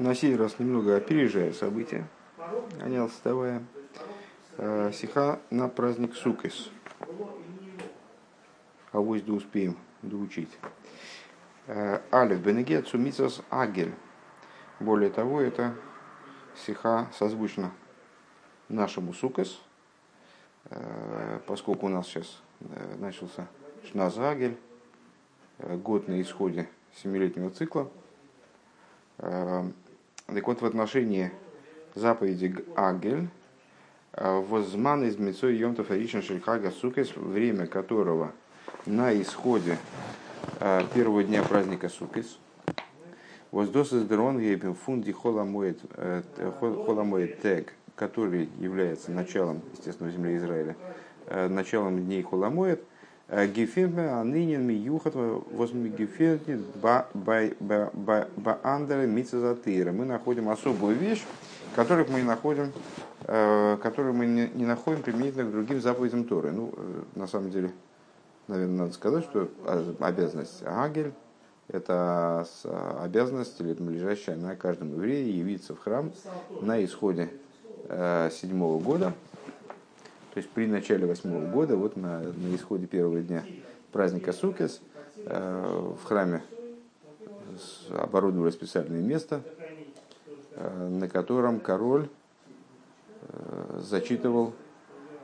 На сей раз немного опережая события, а не отставая. Э, сиха на праздник Сукес. А вось да успеем доучить. Э, Алиф Бенегет Сумицас Агель. Более того, это сиха созвучна нашему Сукес, э, поскольку у нас сейчас начался Шназагель, год на исходе семилетнего цикла – так вот, в отношении заповеди Агель, э, возман из Мецой Йомтов Аришин Шельхага Сукес, время которого на исходе э, первого дня праздника Сукес, Воздос из Дрон Гейпем Фунди Холамоет э, Тег, который является началом, естественно, в земле Израиля, началом дней Холамоет, Гефирме анынен миюхат возьми гефирти ба андере мицезатыра. Мы находим особую вещь, которую мы находим, э, которую мы не находим применительно к другим заповедям Торы. Ну, э, на самом деле, наверное, надо сказать, что обязанность Агель – это обязанность, или лежащая на каждом еврее, явиться в храм на исходе э, седьмого года – то есть при начале восьмого года, вот на, на исходе первого дня праздника Сукес, э, в храме оборудовали специальное место, э, на котором король э, зачитывал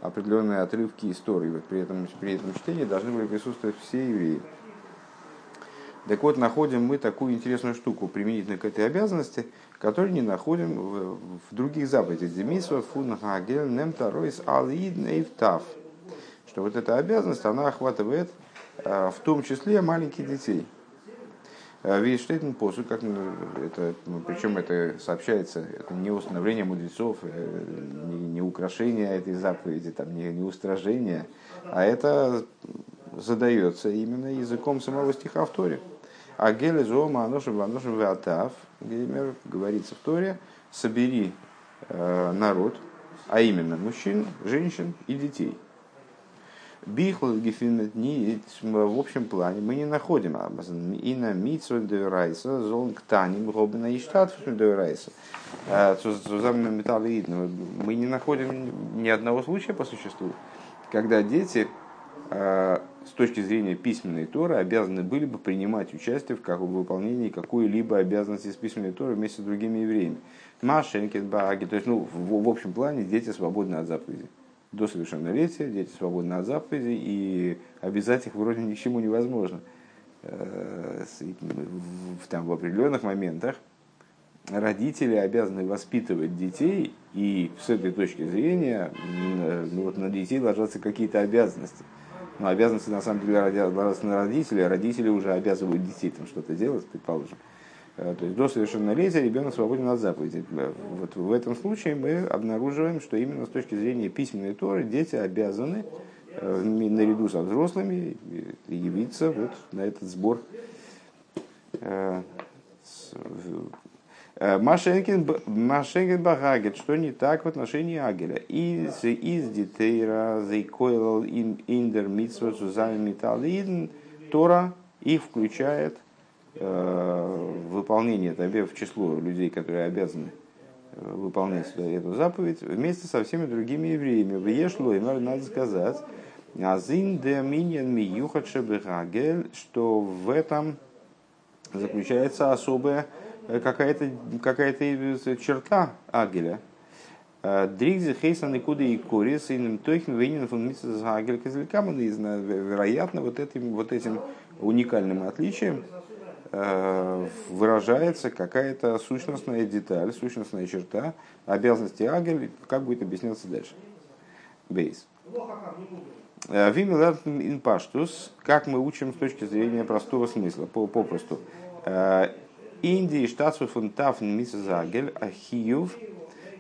определенные отрывки истории. Вот при, этом, при этом чтении должны были присутствовать все евреи. Так вот, находим мы такую интересную штуку применительно к этой обязанности, которую не находим в, в других заповедях. Демисва фун хагель нем таройс алид нейфтав. Что вот эта обязанность, она охватывает а, в том числе маленьких детей. А, Вейштейтен посуд, как это, ну, причем это сообщается, это не установление мудрецов, э, не, не украшение этой заповеди, там, не, не устражение, а это задается именно языком самого стиха в Торе. А геле зома аношим ваношим ватав, геймер, говорится в Торе, собери э, народ, а именно мужчин, женщин и детей. Бихл гефинетни в общем плане мы не находим и на митсу деврайса зон ктаним робина и штат деврайса мы не находим ни одного случая по существу когда дети э, с точки зрения письменной Торы обязаны были бы принимать участие в, как, в выполнении какой-либо обязанности из письменной Торы вместе с другими евреями. Машенкин, Баги, то есть, ну, в, в общем плане дети свободны от заповедей. До совершеннолетия дети свободны от заповедей, и обязать их вроде ни к чему невозможно. Э, там, в определенных моментах родители обязаны воспитывать детей, и с этой точки зрения ну, вот на детей ложатся какие-то обязанности. Но обязанности на самом деле ложатся на родителей, а родители уже обязывают детей там что-то делать, предположим. Э, то есть до совершеннолетия ребенок свободен от заповедей. Э, вот в этом случае мы обнаруживаем, что именно с точки зрения письменной Торы дети обязаны э, наряду со взрослыми явиться вот на этот сбор Машенкин Багагет, что не так в отношении Агеля. Из, из детейра, зейкойл индер митсва сузами металлидн, Тора их включает э, выполнение в число людей, которые обязаны э, выполнять эту заповедь вместе со всеми другими евреями. В и надо сказать, Азин де миньян миюхат что в этом заключается особая Э, какая-то какая черта Агеля. Э, Дригзи Хейсан и Куда и Корис, и Тойхин Вейнин фон Митсис Агель Козелькаман, вероятно, вот этим, вот этим уникальным отличием э, выражается какая-то сущностная деталь, сущностная черта обязанности Агель, как будет объясняться дальше. Бейс. Вимилат инпаштус, как мы учим с точки зрения простого смысла, попросту. Индии штатсу фун тафн мисзагель ахиюв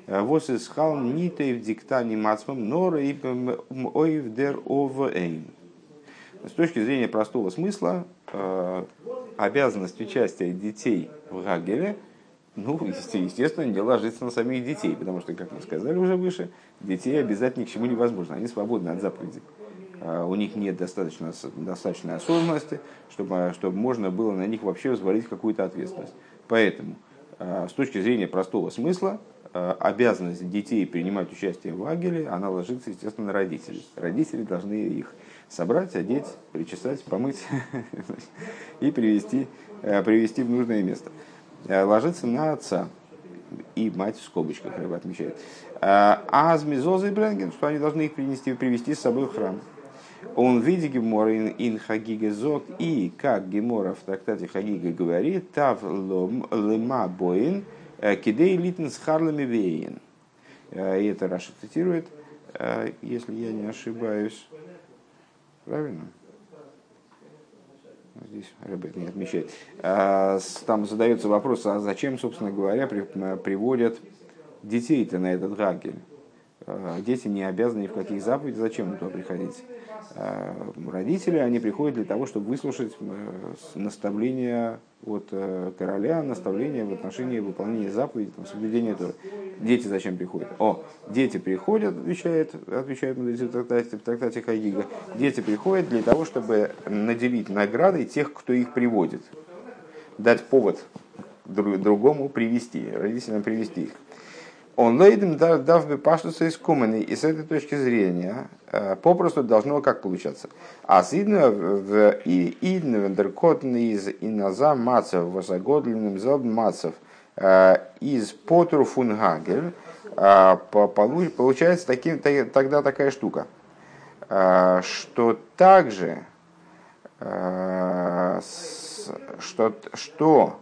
вос из хал нитейв диктани мацмам нора и оив дер овэйн. С точки зрения простого смысла, э, обязанность участия детей в Гагеле, ну, естественно, не ложится на самих детей, потому что, как мы сказали уже выше, детей обязательно ни к чему невозможно, они свободны от заповедей. А, у них нет достаточно, достаточной осознанности, чтобы, чтобы можно было на них вообще взвалить какую-то ответственность. Поэтому С точки зрения простого смысла, обязанность детей принимать участие в лагере, она ложится, естественно, на родителей. Родители должны их собрать, одеть, причесать, помыть и привести, привести в нужное место. Ложится на отца и мать в скобочках, рыба отмечает. А с Мизозой Бренген, что они должны их принести, привести с собой в храм. Он видит Гемора ин Хагига Зок, и как Гемора в трактате Хагига говорит, Тав лема боин, э, кидей литн с харлами веен. Э, и это Раша цитирует, э, если я не ошибаюсь. Правильно? Здесь Ребет не отмечает. Там задается вопрос, а зачем, собственно говоря, приводят детей-то на этот гагель? Дети не обязаны ни в каких заповедях, зачем туда приходить? Э, родители, они приходят для того, чтобы выслушать э, наставления от э, короля, наставления в отношении выполнения заповедей, там, соблюдения Торы. Дети зачем приходят? О, дети приходят, отвечает, отвечает мудрецы в трактате, в трактате Хагига, дети приходят для того, чтобы наделить наградой тех, кто их приводит. Дать повод другому привести, родителям привести их. Он лейдем дав бы паштуса из куманы. И с этой точки зрения э, попросту должно как получаться. А с в идна вендеркотн из иназа мацев возагодленным зелб мацев э, из потру фунгагель э, получается таким, тогда такая штука, что также что, что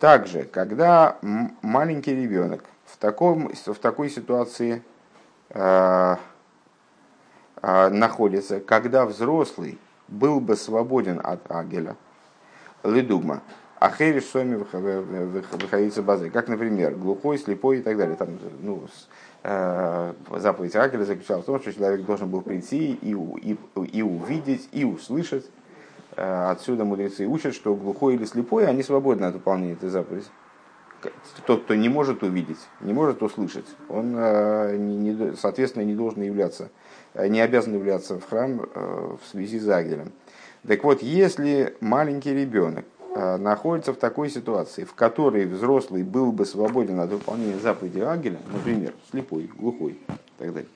также, когда маленький ребенок таком, в такой ситуации э, э, находится, когда взрослый был бы свободен от агеля, лидугма, а хериш соми выходится базы, как, например, глухой, слепой и так далее. Там, ну, э, заповедь Агеля заключалась в том, что человек должен был прийти и, и, и увидеть, и услышать. Э, отсюда мудрецы учат, что глухой или слепой, они свободны от выполнения этой заповеди тот, кто не может увидеть, не может услышать, он, э, соответственно, не должен являться, э, не обязан являться в храм э, в связи с Агелем. Так вот, если маленький ребенок находится в такой ситуации, в которой взрослый был бы свободен от выполнения заповеди Агеля, например, слепой, глухой и так далее,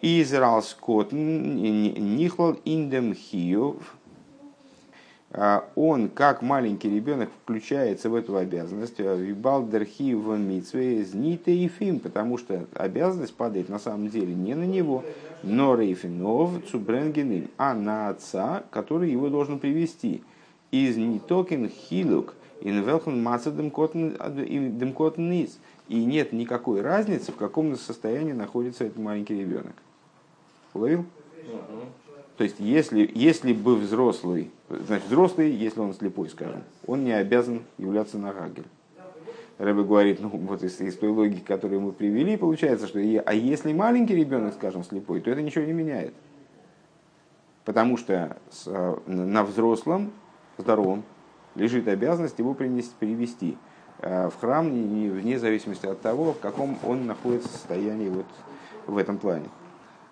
Израил скот нихлал индем хиев он, как маленький ребенок, включается в эту обязанность, э, вибалдерхи в митсве зните и фим, потому что обязанность падает на самом деле не на него, но рейфинов цубренгеним, а на отца, который его должен привести. Из нитокен хилук ин велхан маца демкотн низ. И нет никакой разницы, в каком состоянии находится этот маленький ребенок. Уловил? То есть, если, если бы взрослый, значит, взрослый, если он слепой, скажем, он не обязан являться на Гагель. Рэбе говорит, ну вот из, из той логики, которую мы привели, получается, что и, а если маленький ребенок, скажем, слепой, то это ничего не меняет. Потому что с, на взрослом, здоровом, лежит обязанность его принести, перевести э, в храм, вне зависимости от того, в каком он находится состоянии вот в этом плане.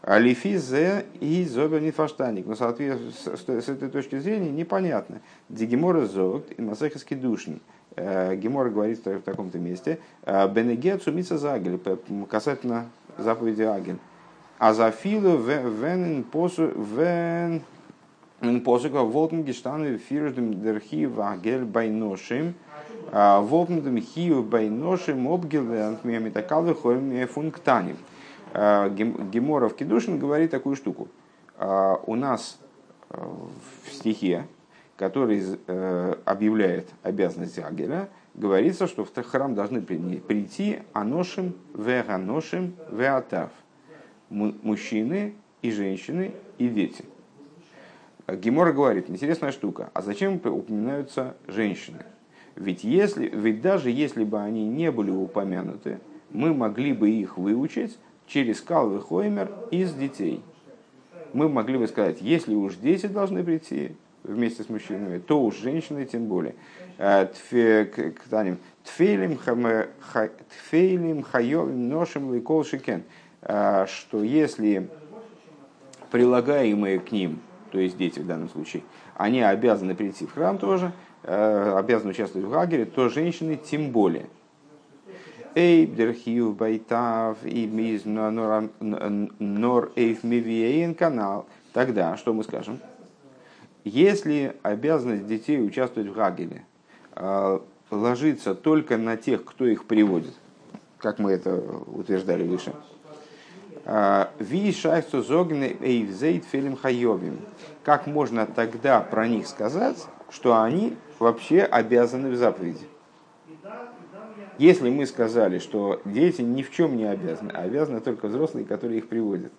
Алифизе и зобер фаштаник. Но с этой точки зрения непонятно. Дигемора зогт и масехаски душин. Э, Гемора говорит в таком-то месте. «Э, Бенегет сумица загель. Касательно заповеди Аген. А за филу вен посу вен посука волтен гештаны фирдем дерхи вагель байношим. «Э, волтен хию байношим обгилвен мемитакалвы хоем функтаним. А, Геморов Кедушин говорит такую штуку. А, у нас э, в стихе, который э, объявляет обязанность Агеля, говорится, что в храм должны прийти аношим, веганошим, веатав. Мужчины и женщины и дети. Гемора говорит, интересная штука, а зачем упоминаются женщины? Ведь, если, ведь даже если бы они не были упомянуты, мы могли бы их выучить через Калвы Хоймер из детей. Мы могли бы сказать, если уж дети должны прийти вместе с мужчинами, то уж женщины тем более. Э, тфейлим хайовим ношим лейкол шикен. Э, что если прилагаемые к ним, то есть дети в данном случае, они обязаны прийти в храм тоже, обязаны участвовать в Гагере, то женщины тем более. Эйбдерхив байтав и миз нор эйф мивиейн канал. Тогда, что мы скажем? Если обязанность детей участвовать в Гагеле ложится только на тех, кто их приводит, как мы это утверждали выше, Ви шайсу зогны эйвзейт филим хайовим. Как можно тогда про них сказать, что они вообще обязаны в заповеди? Если мы сказали, что дети ни в чем не обязаны, а обязаны только взрослые, которые их приводят,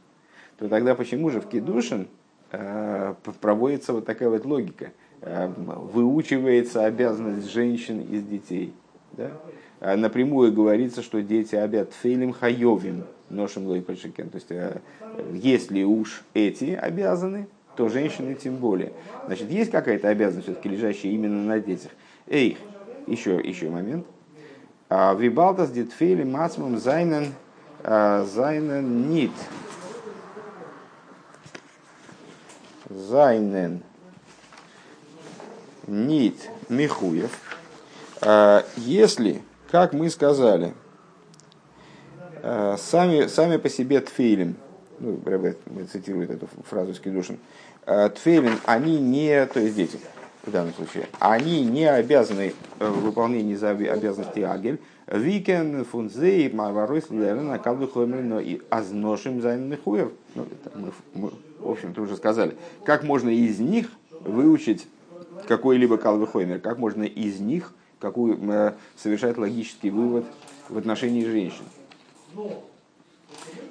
то тогда почему же в Кедушин э, проводится вот такая вот логика? Э, выучивается обязанность женщин из детей. Да? А напрямую говорится, что дети обязаны фейлем хайовим, ношем лой То есть, э, если уж эти обязаны, то женщины тем более. Значит, есть какая-то обязанность, все-таки лежащая именно на детях. Эй, еще, еще момент. А, Вибалтас дитфейли мацмум зайнен а, зайнен нит. Зайнен нит михуев. А, если, как мы сказали, сами, сами по себе тфейлем, ну, цитирует эту фразу из Кедушин, тфейлин, они не, то есть дети, в данном случае, они не обязаны в выполнении обязанностей агель, Викен фунзей марваройс лерна калду хомерно и азношим зайнных хуев. Ну, мы, мы, в общем-то, уже сказали. Как можно из них выучить какой-либо калвы хоймер, как можно из них какую, э, совершать логический вывод в отношении женщин.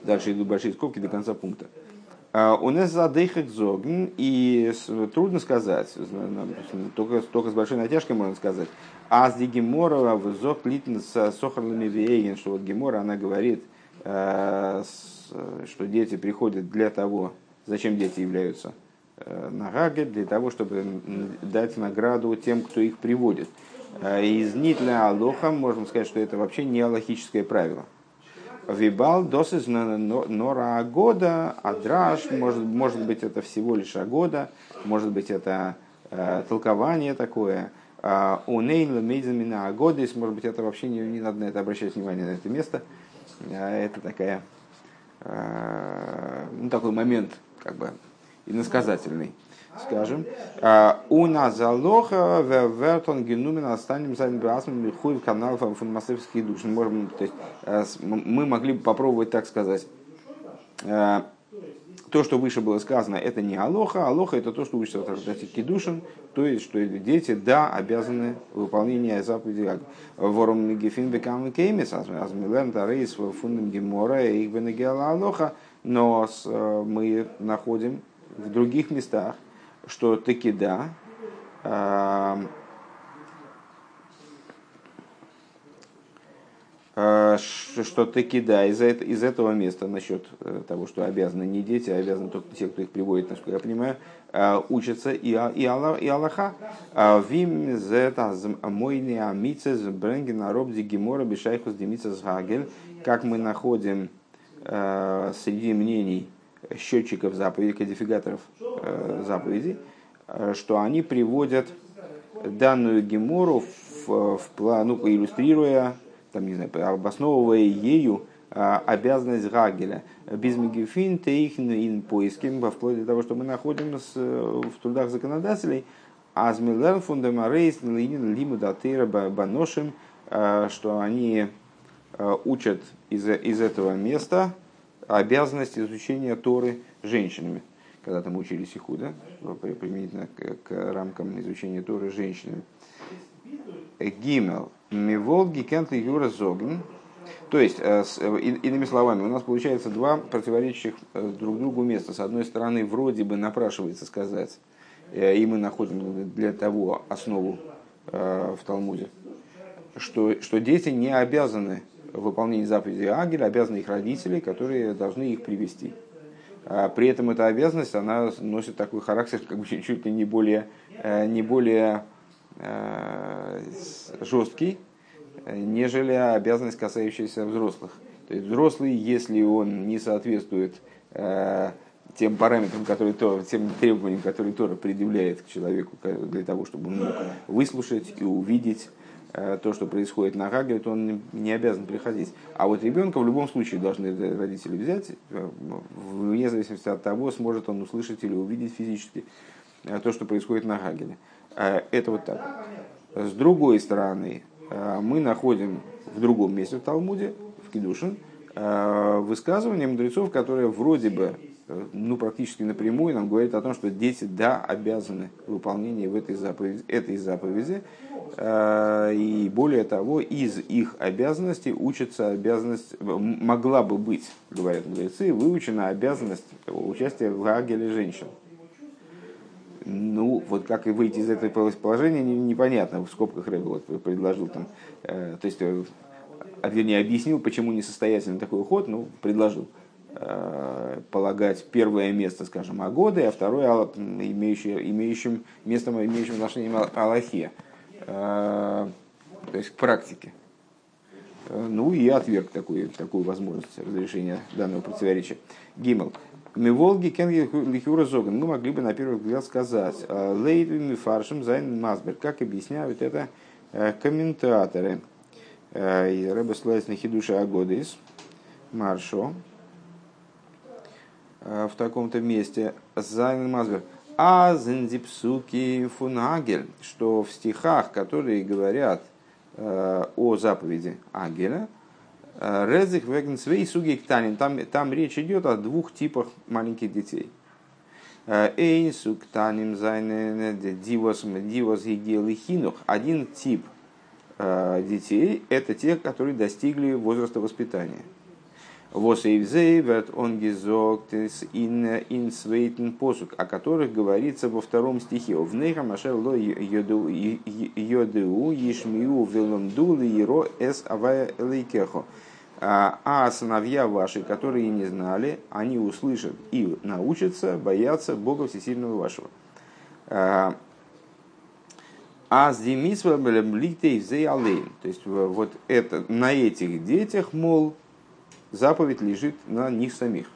Дальше идут большие скобки до конца пункта. А, у нас задыхак и трудно сказать, только, только с большой натяжкой можно сказать. А с Гемора в зог литн с сохарлами вейген, что вот Гемора, она говорит, э, что дети приходят для того, зачем дети являются э, на Гаге, для того, чтобы дать награду тем, кто их приводит. Из Нитля Алоха можно сказать, что это вообще не аллахическое правило. Вибал досыз нора года, адраш, может, может быть это всего лишь года, может быть это э, толкование такое. А, у Нейнла Мейзамина Агодис, может быть это вообще не, не надо на это обращать внимание, на это место. А, это такая, э, ну, такой момент, как бы, иносказательный скажем, «А, у нас залоха в вертон генумен останем за брасмом хуй в канал фунмасовских душ. Можем, то есть, э, мы могли бы попробовать так сказать. Э, то, что выше было сказано, это не алоха. Алоха это то, что выше в Тартати Кедушин, то есть, что дети, да, обязаны выполнение заповедей. Вором гефин бекам и кеймис, азмилен тарейс фундам гемора, их бенегела алоха. Но э, мы находим в других местах, что таки да, а, а, что таки да, из, из этого места насчет э, того, что обязаны не дети, а обязаны только те, кто их приводит, насколько я понимаю, а, учатся и, и, Аллах, и Аллаха. Вим зета мойни амицес бренген аробди гемора бешайхус демицес гагель, как мы находим среди мнений счетчиков заповедей, кодификаторов э, заповедей, э, что они приводят данную гемору в, в план, ну, иллюстрируя, там, не знаю, обосновывая ею э, обязанность Гагеля. Без мегефин тейхн ин поиским, вплоть до того, что мы находим в трудах законодателей, Азмилер фундамарейс линин лиму датыра баношим, что они учат из, из этого места обязанность изучения Торы женщинами. Когда там учились их да, применительно к, к рамкам изучения Торы женщинами. Гимел. Миволги кентли юра зогн. То есть, э, э, иными словами, у нас получается два противоречащих э, друг другу места. С одной стороны, вроде бы напрашивается сказать, и мы находим для того основу в Талмуде, что, что дети не обязаны выполнении заповеди Агеля обязаны их родители, которые должны их привести. А при этом эта обязанность, она носит такой характер, как бы чуть ли не более, э, не более э, жесткий, нежели обязанность, касающаяся взрослых. То есть взрослый, если он не соответствует э, тем параметрам, которые Тора, тем требованиям, которые Тора предъявляет к человеку для того, чтобы он мог выслушать и увидеть э, то, что происходит на Хаге, то он не обязан приходить. А вот ребенка в любом случае должны родители взять, э, вне зависимости от того, сможет он услышать или увидеть физически э, то, что происходит на Хагеле. Это вот так. С другой стороны, мы находим в другом месте в Талмуде, в Кедушин, высказывание мудрецов, которые вроде бы ну, практически напрямую нам говорит о том, что дети, да, обязаны выполнению в этой заповеди, этой заповеди. Э, и более того, из их обязанностей учится обязанность, могла бы быть, говорят мудрецы, выучена обязанность участия в Агеле женщин. Ну, вот как и выйти из этого положения, непонятно. В скобках Рэбби вот предложил там, э, то есть, э, вернее, объяснил, почему несостоятельный такой уход, ну, предложил. Э, полагать первое место, скажем, Агоды, а второе имеющее, имеющим местом, имеющим отношение Аллахе, э, то есть к практике. Э, ну и отверг такую, такую возможность разрешения данного противоречия. Гимл. Мы Волги Лихюра Зоган. Мы могли бы на первый взгляд сказать. Лейдвин фаршем зайн Масбер. Как объясняют это комментаторы. Рэбе Слайс на Хидуша Агодис. Маршо. Э, в таком-то месте. Зайн Мазвер. А зендипсуки фунагель, что в стихах, которые говорят э, о заповеди Агеля, э, Резих вегнсвей суги ктанин. Там, там речь идет о двух типах маленьких детей. Эйн суктаним зайне дивос и хинух. Один тип детей – это те, которые достигли возраста воспитания. Восейвзейверт он гизогт ин свейтен посук, о которых говорится во втором стихе. В нейха машер ло йодеу ешмиу веломду лиеро эс авая лейкехо. А сыновья ваши, которые не знали, они услышат и научатся бояться Бога Всесильного вашего. А с демисва То есть вот это, на этих детях, мол, заповедь лежит на них самих,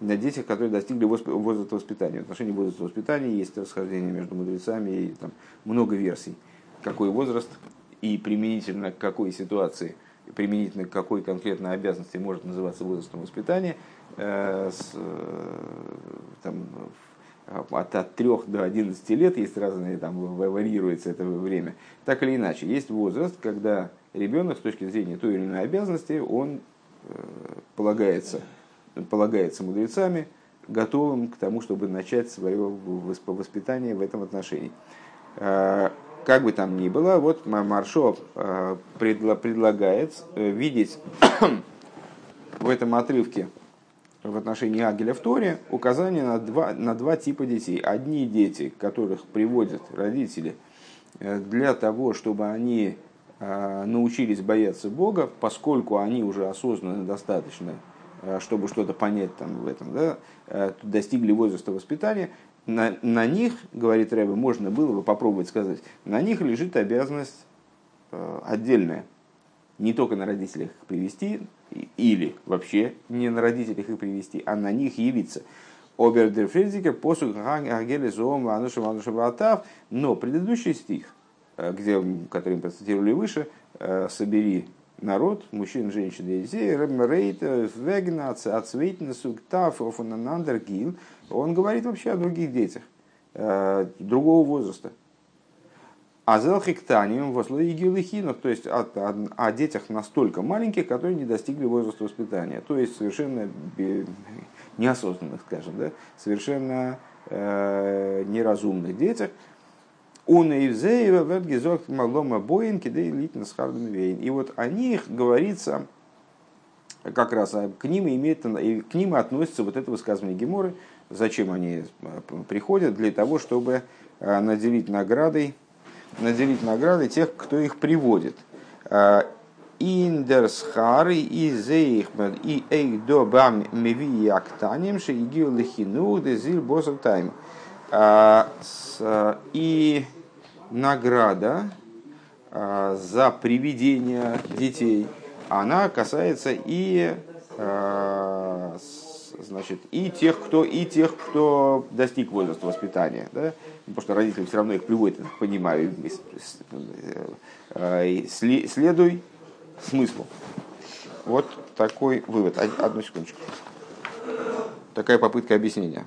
на детях, которые достигли возраста воспитания. В отношении возраста воспитания есть расхождение между мудрецами и там много версий. Какой возраст и применительно к какой ситуации, применительно к какой конкретной обязанности может называться возрастом воспитания, э, с, э, там, от, от 3 до 11 лет есть разные, там варьируется это время. Так или иначе, есть возраст, когда ребенок с точки зрения той или иной обязанности, он полагается, полагается мудрецами, готовым к тому, чтобы начать свое воспитание в этом отношении. А, как бы там ни было, вот Маршо а, предлагает э, видеть в этом отрывке в отношении Агеля в Торе указание на два, на два типа детей. Одни дети, которых приводят родители э, для того, чтобы они научились бояться Бога, поскольку они уже осознанно достаточно, э, чтобы что-то понять там в этом, да, э, достигли возраста воспитания, на, на них, говорит Рэбе, можно было бы попробовать сказать, на них лежит обязанность отдельная. Не только на родителях их привести, или вообще не на родителях их привести, а на них явиться. Обердерфризике посух Агеле Зоом Но предыдущий стих – Э, где, который мы процитировали выше, э, собери народ, мужчин, женщин и детей, Рейт, Вегна, Ацвейтна, Суктав, Офананандер, он говорит вообще о других детях, э, другого возраста. А зелхиктанием восло игилыхинов, то есть о, о, о детях настолько маленьких, которые не достигли возраста воспитания, то есть совершенно неосознанных, скажем, да, совершенно э, неразумных детях, он и Вергизок Малома Боин Кидей Литнес Харден И вот о них говорится, как раз а к ним, имеет, к ним относится вот это высказывание Геморы, зачем они э, приходят, для того, чтобы э, наделить наградой, наделить наградой тех, кто их приводит. Индерсхары и зейхман и эйдобам меви актанем шеигил лихину дезиль босов тайм. И награда а, за приведение детей, она касается и а, значит, и тех, кто, и тех, кто достиг возраста воспитания. Да? Потому что родители все равно их приводят, я понимаю, следуй смыслу. Вот такой вывод. Одну секундочку. Такая попытка объяснения.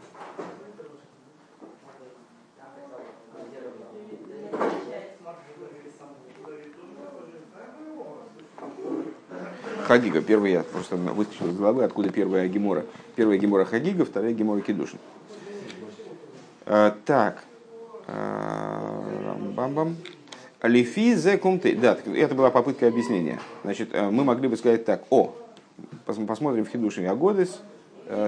Хагига. Первый я просто выскочил из головы, откуда первая гемора. Первая гемора Хагига, вторая гемора Кедушин. А, так. А, бам-бам. Алифи зе кумты. Да, это была попытка объяснения. Значит, э, мы могли бы сказать так. О, посмотрим в Хидушине Агодес, Э,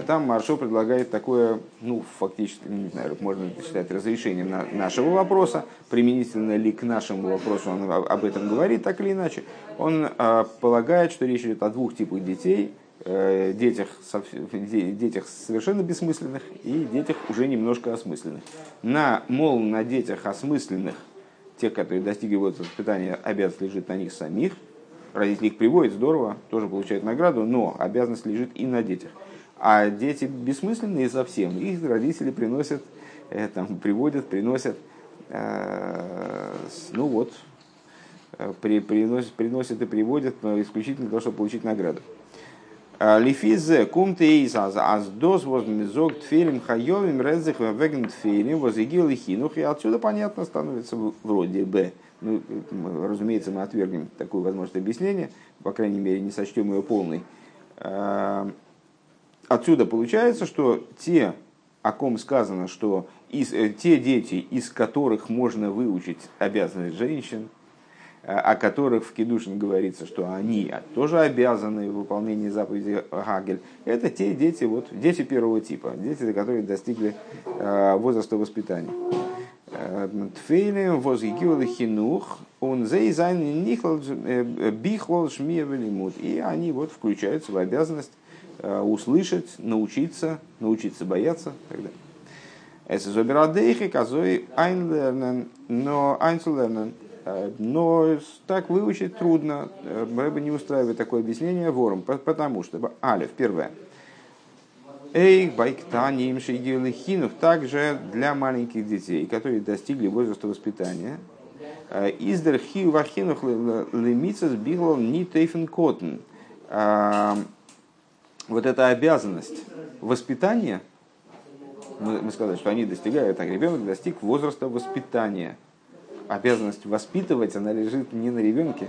там Маршо предлагает такое, ну, фактически, не знаю, можно считать разрешением на нашего вопроса, применительно ли к нашему вопросу он об этом говорит, так или иначе. Он а, полагает, что речь идет о двух типах детей, э, детях, детях совершенно бессмысленных и детях уже немножко осмысленных. На, мол, на детях осмысленных, тех, которые достигли воспитания, обязанность лежит на них самих, родители их приводят, здорово, тоже получают награду, но обязанность лежит и на детях. А дети бессмысленные совсем, их родители приносят, э, там, приводят, приносят, э, ну вот, э, при, приносят, приносят и приводят но исключительно для того, чтобы получить награду. Лифизе кум тейс аз аз дос воз мизог тферим хайовим резых веген тферим возигил лихинух. И отсюда понятно становится вроде бы. Ну, разумеется, мы отвергнем такую возможность объяснения, по крайней мере, не сочтем ее полной отсюда получается, что те, о ком сказано, что из, э, те дети, из которых можно выучить обязанность женщин, э, о которых в Кедушин говорится, что они тоже обязаны в выполнении заповеди Гагель, это те дети, вот, дети первого типа, дети, которые достигли э, возраста воспитания. Тфейлем возгигил хинух, он зейзайн бихлол шмиевелимут. И они вот включаются в обязанность услышать, научиться, научиться бояться и так далее. Казой einlernen, но einzulernen. Э, но так выучить трудно. Э, Рэба не устраивает такое объяснение вором, потому что, алиф, первое. Эй, байктаним шейгилихинов, также для маленьких детей, которые достигли возраста воспитания. Издер хи вахинух лемицас биглал ни тейфен котен вот эта обязанность воспитания, мы, мы сказали, что они достигают, так ребенок достиг возраста воспитания. Обязанность воспитывать, она лежит не на ребенке.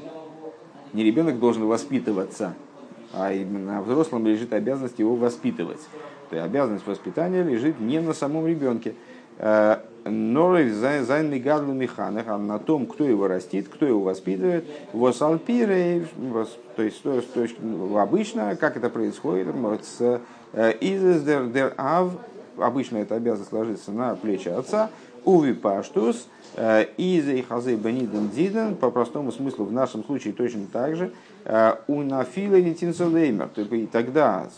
Не ребенок должен воспитываться, а именно на взрослом лежит обязанность его воспитывать. То есть обязанность воспитания лежит не на самом ребенке. נאר אויף זיין גדול המחנך, а на том, кто его растит, кто его воспитывает, וואס על פי רוב, то есть то, то, ну, обычно, как это происходит, ס, э, איז עס דער דער אב, обычно это обязанность ложиться на плечи отца, ווי בפשטות, э, איז אויך אזוי בנידון דידן, по простому смыслу в нашем случае точно так же, э, у нафила нитинсолеймер, и тогда,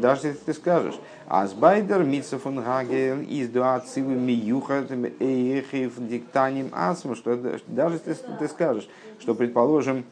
даже если ты скажешь, Асбайдер, Митсофон Гагел, из дуацивы миюхат, эйхив, диктаним асму, что даже если ты скажешь, что, предположим,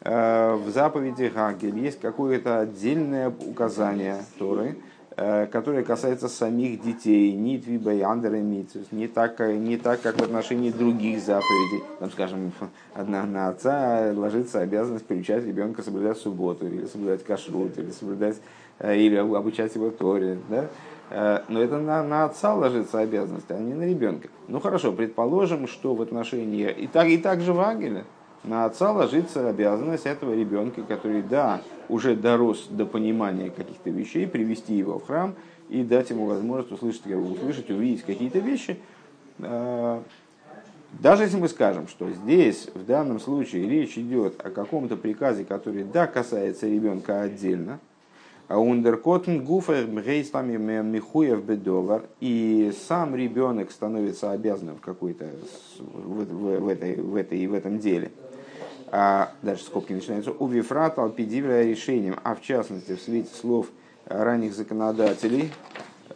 э, в заповеди Гагель есть какое-то отдельное указание Торы, э, которое касается самих детей, не твибай андер не так, не так, как в отношении других заповедей. Там, скажем, одна на отца ложится обязанность приучать ребенка соблюдать субботу, или соблюдать кашрут, или соблюдать Э, или обучать его Торе, да? Э, но это на, на отца ложится обязанность, а не на ребенка. Ну хорошо, предположим, что в отношении и так и так же в Ангеле на отца ложится обязанность этого ребенка, который, да, уже дорос до понимания каких-то вещей, привести его в храм и дать ему возможность услышать, услышать увидеть какие-то вещи. Э, даже если мы скажем, что здесь, в данном случае, речь идет о каком-то приказе, который, да, касается ребенка отдельно, а Ундеркотен гуфа гейстами михуев бедовар. И сам ребенок становится обязанным в какой-то в, в, в, этой, в, этой, в этом деле. А дальше скобки начинаются. У Вифрат алпидивля решением, а в частности в свете слов ранних законодателей,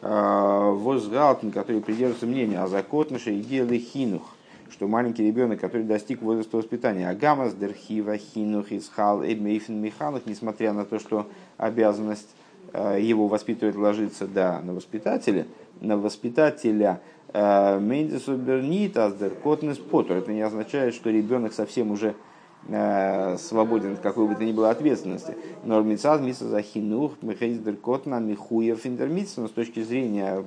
а, Возгалтен, который придерживается мнения о законше и хинух, что маленький ребенок, который достиг возраста воспитания, агамас дерхива хинух исхал эбмейфен миханах, несмотря на то, что обязанность его воспитывать ложится, да, на воспитателя, на воспитателя Мейндесу Бернит, Аздер Котнес Поттер. Это не означает, что ребенок совсем уже свободен от какой бы то ни было ответственности. Нормицаз, миса за хинух, мехейздер котна, михуев интермитс, но с точки зрения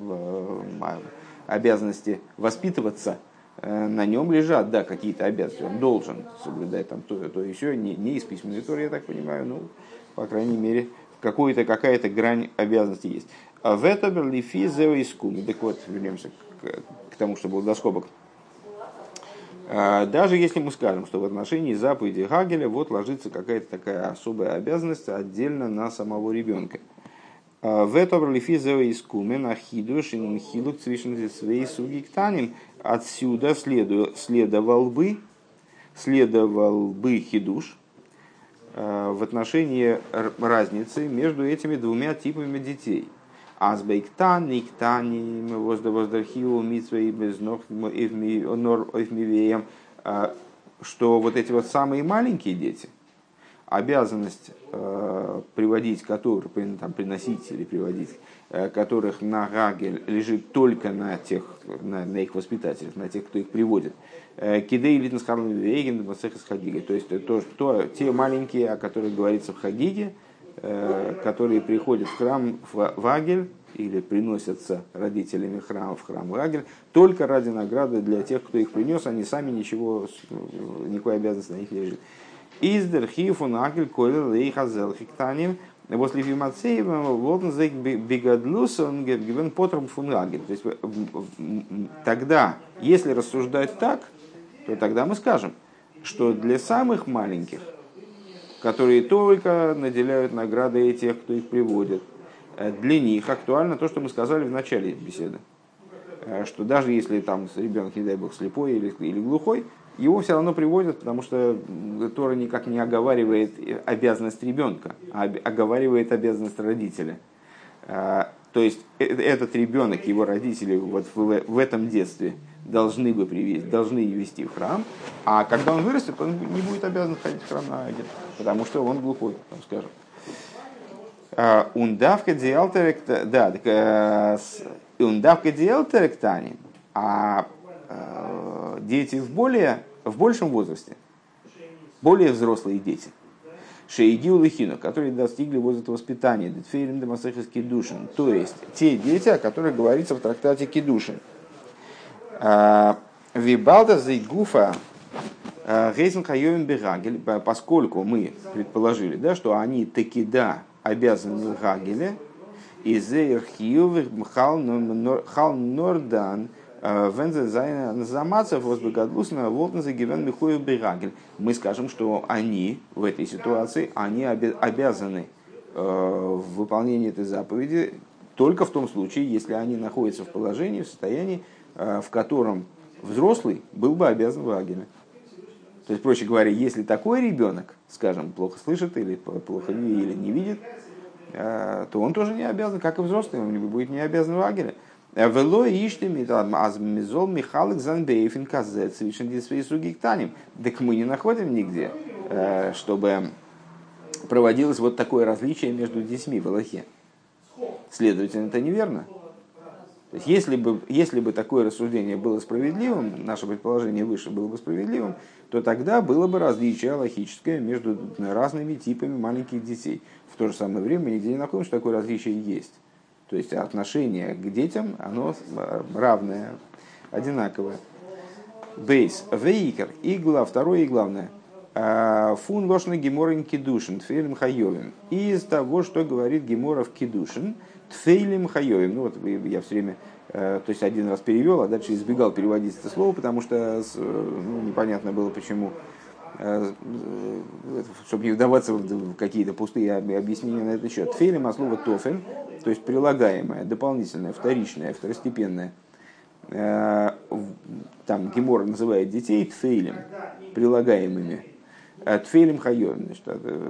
обязанности воспитываться, на нем лежат, да, какие-то обязанности. Он должен соблюдать там то, то еще, не, не из письменной туры, я так понимаю, ну, по крайней мере, какой-то, какая-то грань обязанности есть. А в этом лифи зеоискуми. Так вот, вернемся к, к тому, что было до скобок. А, даже если мы скажем, что в отношении заповеди Хагеля вот ложится какая-то такая особая обязанность отдельно на самого ребенка. А, в этом лифизева искумен ахидуш и хилук своей сугиктаним. Отсюда следовал бы, следовал бы хидуш а, в отношении разницы между этими двумя типами детей – Азбейктан, Никтани, Воздархиу, Митсвей, Безнох, Эвмивеем, а, что вот эти вот самые маленькие дети, обязанность э, приводить которых, там, приносить или приводить, э, которых на Гагель лежит только на тех, на, на их воспитателях, на тех, кто их приводит. Э, Кидей Литнсхарлен Вейген, То есть то, то, те маленькие, о которых говорится в Хагиге, Э, которые приходят в храм в Вагель или приносятся родителями храма в храм Вагель только ради награды для тех, кто их принес, они сами ничего, никакой обязанности на них лежит. Издер хифун агель койлер лейхазел хиктаним После Фимацеева Волтензейк Бигадлус он гивен потром фунгагель. То есть тогда, если рассуждать так, то тогда мы скажем, что для самых маленьких – которые только наделяют наградой тех, кто их приводит. Э, для них актуально то, что мы сказали в начале беседы, э, что даже если там ребенок, не дай бог, слепой или, или глухой, его все равно приводят, потому что Тора никак не оговаривает обязанность ребенка, а оговаривает обязанность родителя. Э, то есть этот ребенок, его родители вот в, этом детстве должны бы привести, должны вести в храм, а когда он вырастет, он не будет обязан ходить в храм на Агель, потому что он глухой, там скажем. А, ундавка да, э, ундавка диалтеректани, а э, дети в более, в большем возрасте, более взрослые дети, Шейгил Лихину, которые достигли возраста воспитания, Детфейрин Демасехис Кедушин, то есть те дети, о которых говорится в трактате Кедушин. А, Вибалда Зейгуфа Гейзен Хайовин Бегагель, поскольку мы предположили, да, что они таки да обязаны Гагеле, и Зейрхиев Хал Нордан э, Вензе Замацев Возбегадлусна Волтензе Гивен Михуев Бегагель. Мы скажем, что они в этой ситуации, они обязаны э, в выполнении этой заповеди только в том случае, если они находятся в положении, в состоянии, Э, в котором взрослый был бы обязан в Агеле. То есть, проще говоря, если такой ребенок, скажем, плохо слышит или плохо или не видит, э, то он тоже не обязан, как и взрослый, он будет не обязан в Агеле. Э, Вело азмизол Михалик совершенно свои сугиктаним. Так мы не находим нигде, чтобы проводилось вот такое различие между детьми в Аллахе. Следовательно, это неверно. То есть, если бы, если бы такое рассуждение было справедливым, наше предположение выше было бы справедливым, то тогда было бы различие логическое между разными типами маленьких детей. В то же самое время мы нигде не находим, что такое различие есть. То есть отношение к детям, оно равное, одинаковое. Бейс, вейкер, игла, второе и главное. А, фун лошна геморин кедушин, тфейлем хайовин. Из того, что говорит геморов кедушин, Тфейлем хайоем. Ну вот я все время, э, то есть один раз перевел, а дальше избегал переводить это слово, потому что ну, непонятно было почему. Э, чтобы не вдаваться в какие-то пустые объяснения на этот счет. Тфейлем от слова тофель, то есть прилагаемое, дополнительное, вторичное, второстепенное. Э, там Гемор называет детей тфейлем, прилагаемыми Тфейлем хайом. Значит,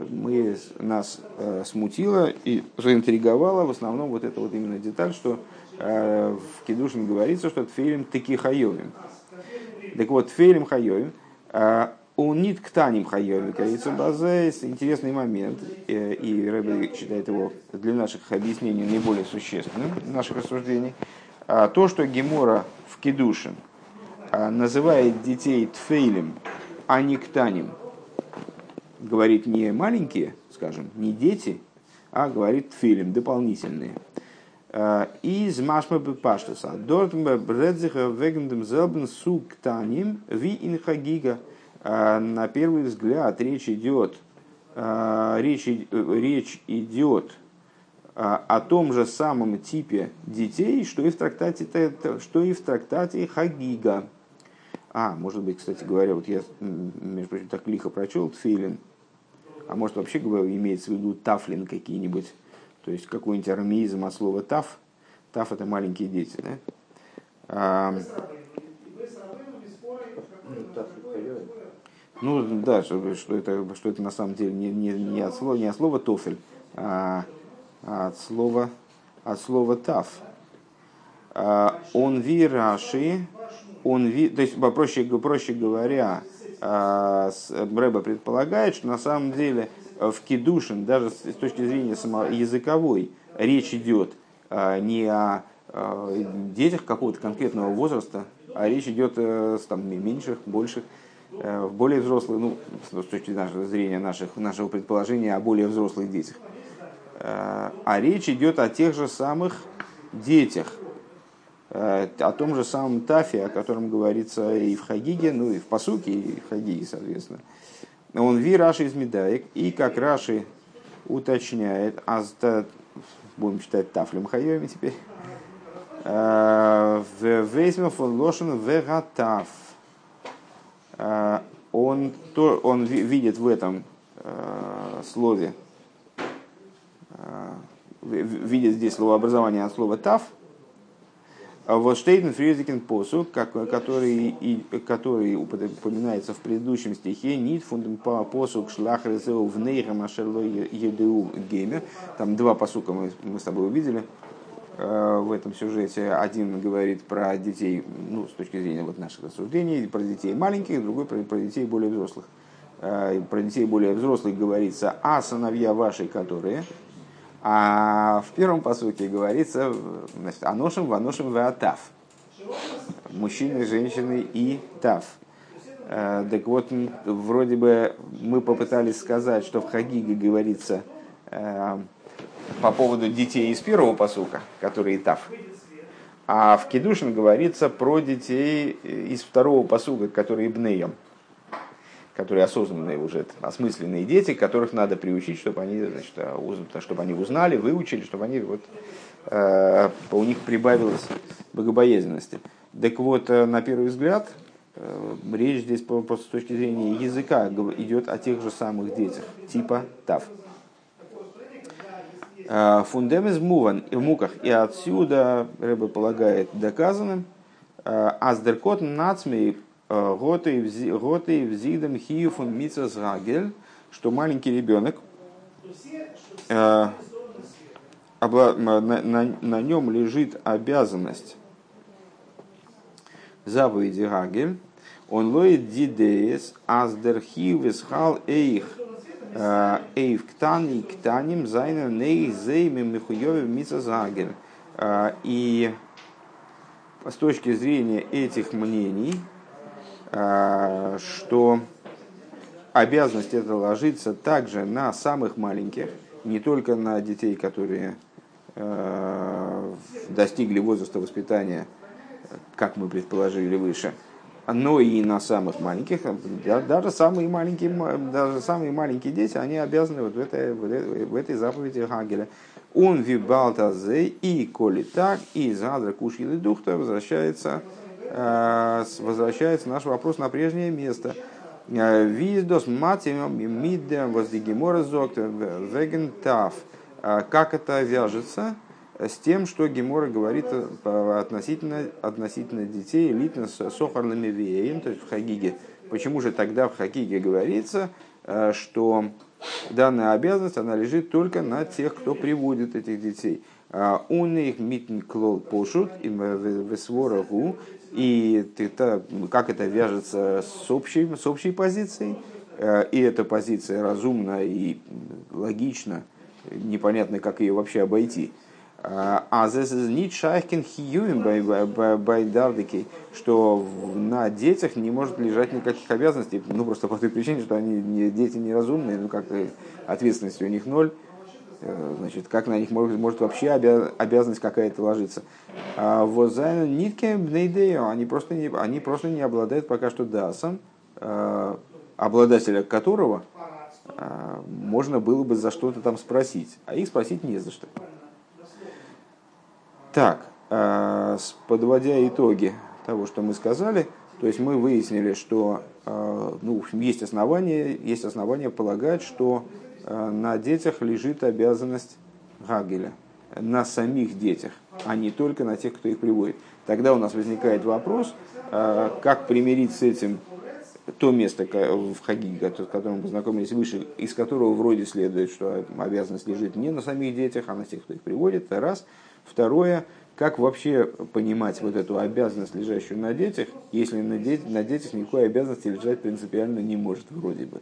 мы, нас э, смутило и заинтриговало в основном вот эта вот именно деталь, что э, в Кедушин говорится, что тфейлем таки хайовим. Так вот, тфейлем хайовим, э, Он нит к таним хайови базе. Интересный момент, и Рэбби считает его для наших объяснений наиболее существенным, наших рассуждений. То, что Гемора в Кедушин называет детей тфейлем, а не ктаним, говорит не маленькие, скажем, не дети, а говорит тфилим, дополнительные. Из машма бепаштуса. Дорт бредзиха вегендем зелбен сук таним ви инхагига. На первый взгляд речь идет, речь, речь идет о том же самом типе детей, что и в трактате, что и в трактате Хагига. А, может быть, кстати говоря, вот я, между прочим, так лихо прочел Тфилин, а может вообще имеется в виду тафлин какие-нибудь, то есть какой-нибудь армеизм от слова таф. Таф это маленькие дети, да? А, ну да, что, что, это, что это на самом деле не, не, не, от, слова, не от слова тофель, а, а от слова, от слова таф. А, он вираши, он ви, то есть, проще, проще говоря, а, Рэба предполагает, что на самом деле в Кедушин, даже с точки зрения языковой, речь идет а, не о а, детях какого-то конкретного возраста, а речь идет о там, меньших, больших, э, более взрослых, ну, с точки зрения наших, нашего предположения о более взрослых детях. А речь идет о тех же самых детях, Э, о том же самом Тафе, о котором говорится и в Хагиге, ну и в Пасуке, и в Хагиге, соответственно. Он ви Раши из Медаек, и как Раши уточняет, а будем читать Тафлем Хайоми теперь, э, Вейсмов Лошен Вегатав. Э, он, то, он видит в этом слове, видит здесь словообразование от слова тав, а вот Штейден Фризикен посу, который, и, который упоминается в предыдущем стихе, Нит фундам по посук шлахрезеу в нейра машерло едеу геймер. Там два посука мы, мы с тобой увидели э, в этом сюжете. Один говорит про детей, ну, с точки зрения вот наших рассуждений, про детей маленьких, другой про, про детей более взрослых. Э, про детей более взрослых говорится, а сыновья ваши, которые, а в первом посуке говорится значит, аношим, ваношим, ватав. Мужчины, женщины и тав. Э, так вот, вроде бы мы попытались сказать, что в Хагиге говорится э, по поводу детей из первого посука, которые тав. А в Кедушин говорится про детей из второго посука, которые бнеем которые осознанные уже, осмысленные дети, которых надо приучить, чтобы они, значит, а, чтобы они узнали, выучили, чтобы они вот, э, у них прибавилось богобоязненности. Так вот, э, на первый взгляд, э, речь здесь просто с точки зрения языка идет о тех же самых детях, типа ТАВ. Фундемез муван и муках. И отсюда Рэбе полагает доказанным, аздеркот нацмей Готы в зидом хиюфун мицас гагель, что маленький ребенок э, на, на, на нем лежит обязанность заповеди הקהל, און לויט די דעות, אז דער חיוב איז חל אויך, э, אויף קטני קטנים זיינען אויך זיי מחויב במצות הקהל. Э, и с точки зрения этих мнений, что обязанность это ложится также на самых маленьких, не только на детей, которые а, достигли возраста воспитания, как мы предположили выше, но и на самых маленьких, даже самые маленькие, даже самые маленькие дети, они обязаны вот в этой, в этой заповеди Хагеля. Он вибалтазе и коли так, и задра куш духта возвращается возвращается наш вопрос на прежнее место. Э, Виздос матимем мидде воздигимора зокт вегентав. Э, как это вяжется с тем, что Гемора говорит относительно, относительно детей элитно с сохарными веем, то есть в Хагиге. Почему же тогда в Хагиге говорится, что данная обязанность, она лежит только на тех, кто приводит этих детей. У них митн клол пошут и весворагу, и как это вяжется с общей, с общей позицией, и эта позиция разумна и логична, непонятно, как ее вообще обойти. А не шайкин хиюем байдардыки, что на детях не может лежать никаких обязанностей, ну просто по той причине, что они дети неразумные, ну как ответственности у них ноль, э, значит, как на них может, может вообще обязанность какая-то ложиться. А за нитки они просто не, они просто не обладают пока что дасом, э, обладателя которого э, можно было бы за что-то там спросить, а их спросить не за что. Так, э, подводя итоги того, что мы сказали, то есть мы выяснили, что э, ну, есть основания, есть основания полагать, что э, на детях лежит обязанность Гагеля, на самих детях, а не только на тех, кто их приводит. Тогда у нас возникает вопрос, как примирить с этим то место в Хагиге, с которым мы познакомились выше, из которого вроде следует, что обязанность лежит не на самих детях, а на тех, кто их приводит, это раз – Второе, как вообще понимать вот эту обязанность, лежащую на детях, если на, детях, на детях никакой обязанности лежать принципиально не может вроде бы.